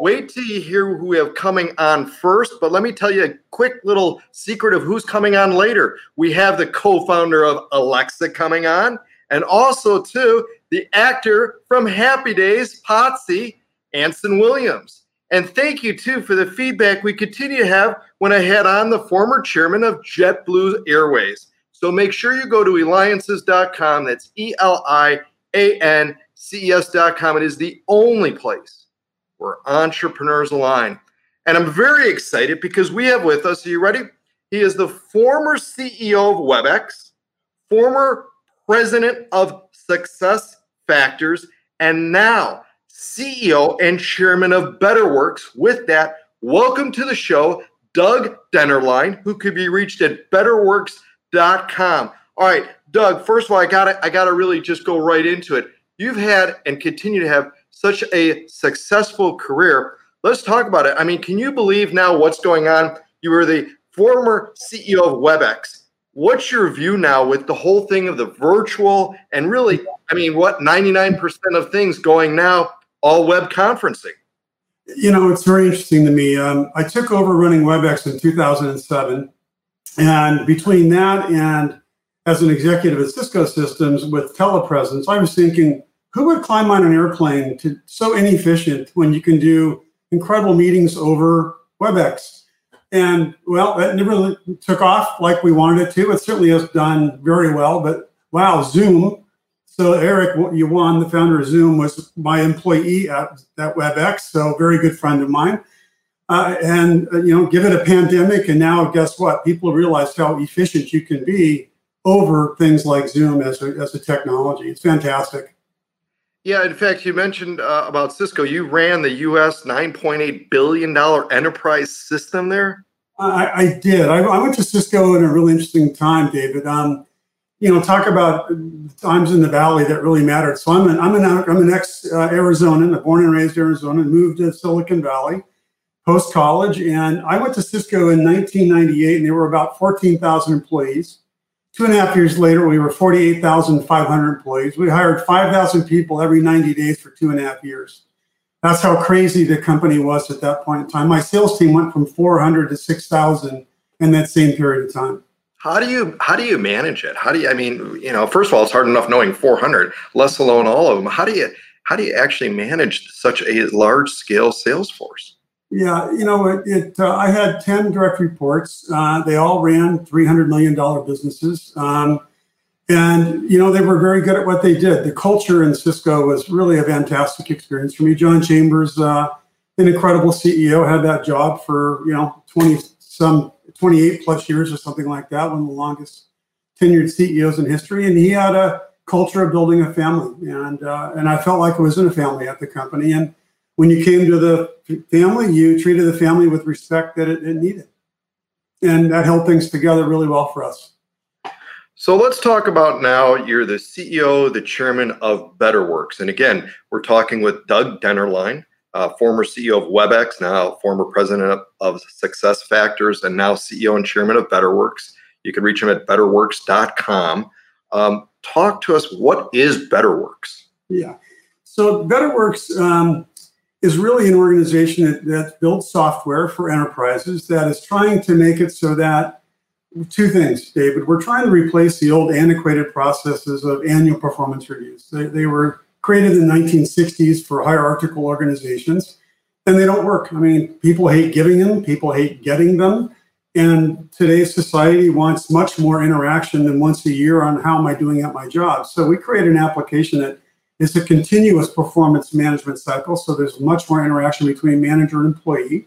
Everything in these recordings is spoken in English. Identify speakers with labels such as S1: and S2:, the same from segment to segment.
S1: Wait till you hear who we have coming on first, but let me tell you a quick little secret of who's coming on later. We have the co-founder of Alexa coming on, and also too the actor from Happy Days, Potsy, Anson Williams. And thank you too for the feedback we continue to have when I had on the former chairman of JetBlue Airways. So make sure you go to eliances.com. That's E L I A N C E S.com. It is the only place where entrepreneurs align. And I'm very excited because we have with us, are you ready? He is the former CEO of WebEx, former president of Success Factors, and now CEO and chairman of BetterWorks. With that, welcome to the show, Doug Dennerline, who could be reached at betterworks.com. All right, Doug, first of all, I gotta I gotta really just go right into it. You've had and continue to have such a successful career. Let's talk about it. I mean, can you believe now what's going on? You were the former CEO of WebEx. What's your view now with the whole thing of the virtual and really, I mean, what 99% of things going now all web conferencing?
S2: You know, it's very interesting to me. Um, I took over running WebEx in 2007. And between that and as an executive at Cisco Systems with telepresence, I was thinking, who would climb on an airplane to so inefficient when you can do incredible meetings over WebEx? And well, that never took off like we wanted it to. It certainly has done very well, but wow, Zoom. So Eric Yuan, the founder of Zoom, was my employee at, at WebEx, so very good friend of mine. Uh, and uh, you know, given a pandemic, and now guess what? People realize how efficient you can be over things like Zoom as a, as a technology. It's fantastic.
S1: Yeah, in fact, you mentioned uh, about Cisco. You ran the U.S. $9.8 billion enterprise system there.
S2: I, I did. I, I, went to Cisco in a really interesting time, David. Um, you know, talk about times in the valley that really mattered. So I'm an I'm an I'm an ex uh, Arizonan, born and raised Arizona, moved to Silicon Valley post college, and I went to Cisco in 1998, and there were about 14,000 employees. Two and a half years later, we were 48,500 employees. We hired 5,000 people every 90 days for two and a half years. That's how crazy the company was at that point in time. My sales team went from 400 to 6,000 in that same period of time.
S1: How do you how do you manage it? How do you? I mean, you know, first of all, it's hard enough knowing 400, less alone all of them. How do you how do you actually manage such a large scale sales force?
S2: Yeah, you know, it. it uh, I had ten direct reports. Uh, they all ran three hundred million dollar businesses, um, and you know they were very good at what they did. The culture in Cisco was really a fantastic experience for me. John Chambers, uh, an incredible CEO, had that job for you know twenty some twenty eight plus years or something like that, one of the longest tenured CEOs in history, and he had a culture of building a family, and uh, and I felt like I was in a family at the company, and when you came to the family, you treated the family with respect that it, it needed. And that held things together really well for us.
S1: So let's talk about now. You're the CEO, the chairman of BetterWorks. And again, we're talking with Doug Dennerline, uh, former CEO of WebEx, now former president of, of Success Factors, and now CEO and chairman of BetterWorks. You can reach him at betterworks.com. Um, talk to us. What is BetterWorks?
S2: Yeah. So BetterWorks um, is really an organization that, that builds software for enterprises that is trying to make it so that two things, David. We're trying to replace the old antiquated processes of annual performance reviews. They, they were created in the 1960s for hierarchical organizations, and they don't work. I mean, people hate giving them, people hate getting them. And today's society wants much more interaction than once a year on how am I doing at my job. So we create an application that it's a continuous performance management cycle. So there's much more interaction between manager and employee.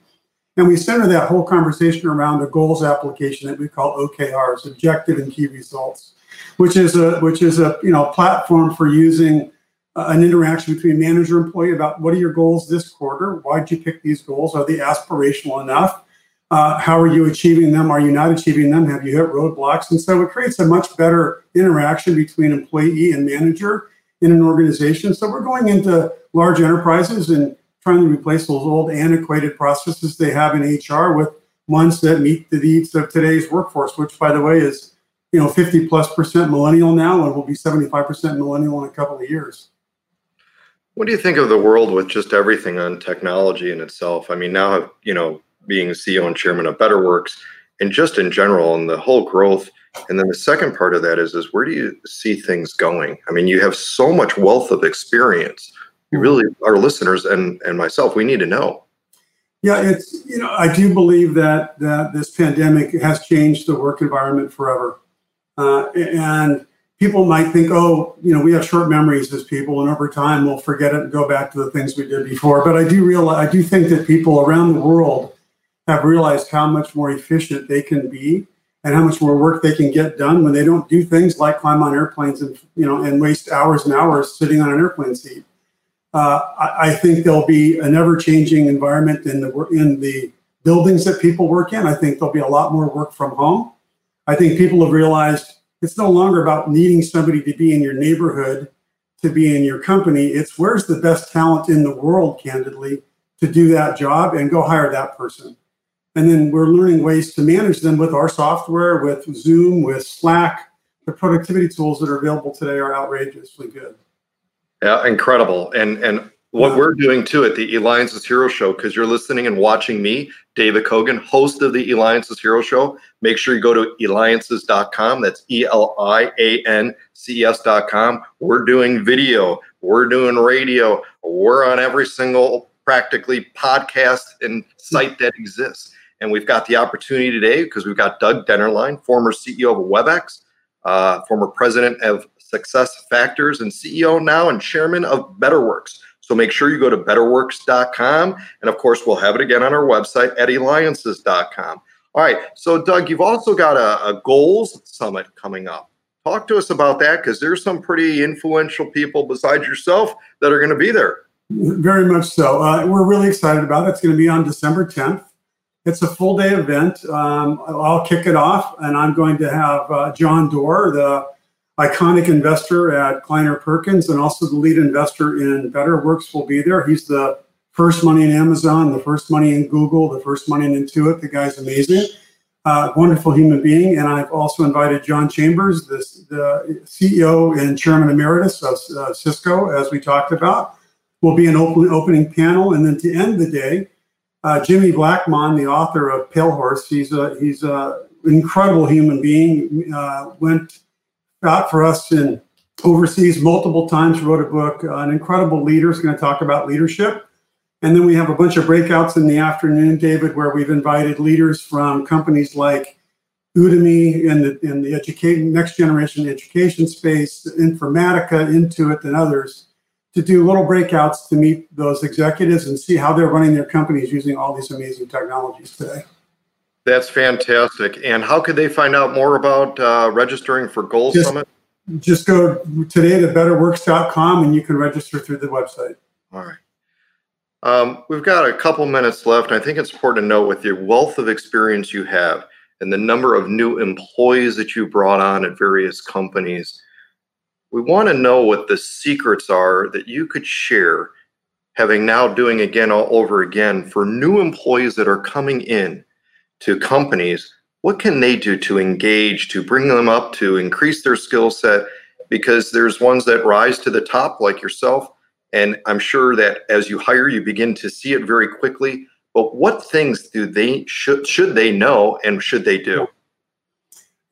S2: And we center that whole conversation around a goals application that we call OKRs, objective and key results, which is a which is a you know platform for using uh, an interaction between manager and employee about what are your goals this quarter? Why did you pick these goals? Are they aspirational enough? Uh, how are you achieving them? Are you not achieving them? Have you hit roadblocks? And so it creates a much better interaction between employee and manager in an organization. So we're going into large enterprises and trying to replace those old antiquated processes they have in HR with ones that meet the needs of today's workforce, which by the way is you know 50 plus percent millennial now and will be 75 percent millennial in a couple of years.
S1: What do you think of the world with just everything on technology in itself? I mean, now you know being CEO and chairman of BetterWorks, and just in general, and the whole growth. And then the second part of that is, is where do you see things going? I mean, you have so much wealth of experience. You really, our listeners and and myself, we need to know.
S2: Yeah, it's you know, I do believe that that this pandemic has changed the work environment forever, uh, and people might think, oh, you know, we have short memories as people, and over time we'll forget it and go back to the things we did before. But I do realize, I do think that people around the world have realized how much more efficient they can be and how much more work they can get done when they don't do things like climb on airplanes and you know and waste hours and hours sitting on an airplane seat. Uh, I, I, think there'll be an ever-changing environment in the in the buildings that people work in. I think there'll be a lot more work from home. I think people have realized it's no longer about needing somebody to be in your neighborhood to be in your company. It's where's the best talent in the world, candidly, to do that job and go hire that person. And then we're learning ways to manage them with our software, with Zoom, with Slack. The productivity tools that are available today are outrageously good.
S1: Yeah, incredible. And and what we're doing too at the Eliances Hero Show, because you're listening and watching me, David Cogan, host of the Eliances Hero Show. Make sure you go to eliances.com. That's E L I A N C S.com. We're doing video, we're doing radio, we're on every single practically podcast and site that exists. And we've got the opportunity today because we've got Doug Dennerline, former CEO of WebEx, uh, former president of Success Factors, and CEO now and chairman of BetterWorks. So make sure you go to betterworks.com. And of course, we'll have it again on our website at eliances.com. All right. So, Doug, you've also got a, a goals summit coming up. Talk to us about that because there's some pretty influential people besides yourself that are going to be there.
S2: Very much so. Uh, we're really excited about it. It's going to be on December 10th. It's a full day event. Um, I'll kick it off, and I'm going to have uh, John Doerr, the iconic investor at Kleiner Perkins and also the lead investor in BetterWorks will be there. He's the first money in Amazon, the first money in Google, the first money in Intuit. The guy's amazing. Uh, wonderful human being. And I've also invited John Chambers, this, the CEO and chairman emeritus of uh, Cisco, as we talked about, will be an open, opening panel. And then to end the day, uh, Jimmy Blackmon, the author of Pale Horse, he's a, he's an incredible human being, uh, went out for us in overseas multiple times, wrote a book, uh, an incredible leader is going to talk about leadership. And then we have a bunch of breakouts in the afternoon, David, where we've invited leaders from companies like Udemy in the in the education next generation education space, Informatica, Intuit, and others to do little breakouts to meet those executives and see how they're running their companies using all these amazing technologies today.
S1: That's fantastic. And how could they find out more about uh, registering for Goals
S2: just,
S1: Summit?
S2: Just go today to betterworks.com and you can register through the website.
S1: All right. Um, we've got a couple minutes left. I think it's important to note with your wealth of experience you have and the number of new employees that you brought on at various companies, we want to know what the secrets are that you could share, having now doing again all over again for new employees that are coming in to companies, what can they do to engage, to bring them up, to increase their skill set? Because there's ones that rise to the top, like yourself. And I'm sure that as you hire, you begin to see it very quickly. But what things do they should should they know and should they do?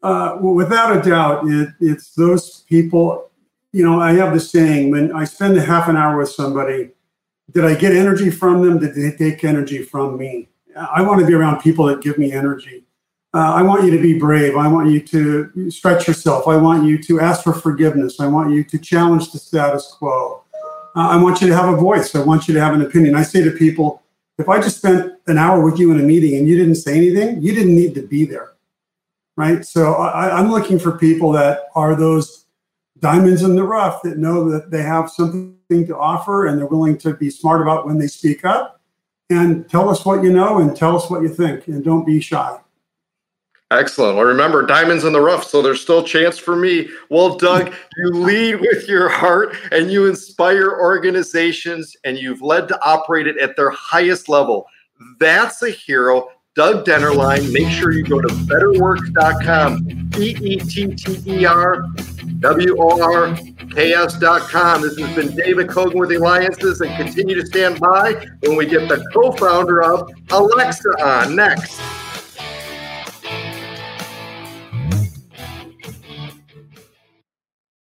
S2: Uh, well, without a doubt, it, it's those people. You know, I have the saying: when I spend half an hour with somebody, did I get energy from them? Did they take energy from me? I want to be around people that give me energy. Uh, I want you to be brave. I want you to stretch yourself. I want you to ask for forgiveness. I want you to challenge the status quo. Uh, I want you to have a voice. I want you to have an opinion. I say to people, if I just spent an hour with you in a meeting and you didn't say anything, you didn't need to be there. Right. So I, I'm looking for people that are those diamonds in the rough that know that they have something to offer and they're willing to be smart about when they speak up. And tell us what you know and tell us what you think and don't be shy.
S1: Excellent. Well, remember, diamonds in the rough, so there's still chance for me. Well, Doug, you lead with your heart and you inspire organizations and you've led to operate it at their highest level. That's a hero. Doug Dennerline. Make sure you go to betterworks.com, B E T T E R W O R K S.com. This has been David Cogan with Eliances and continue to stand by when we get the co founder of Alexa on next.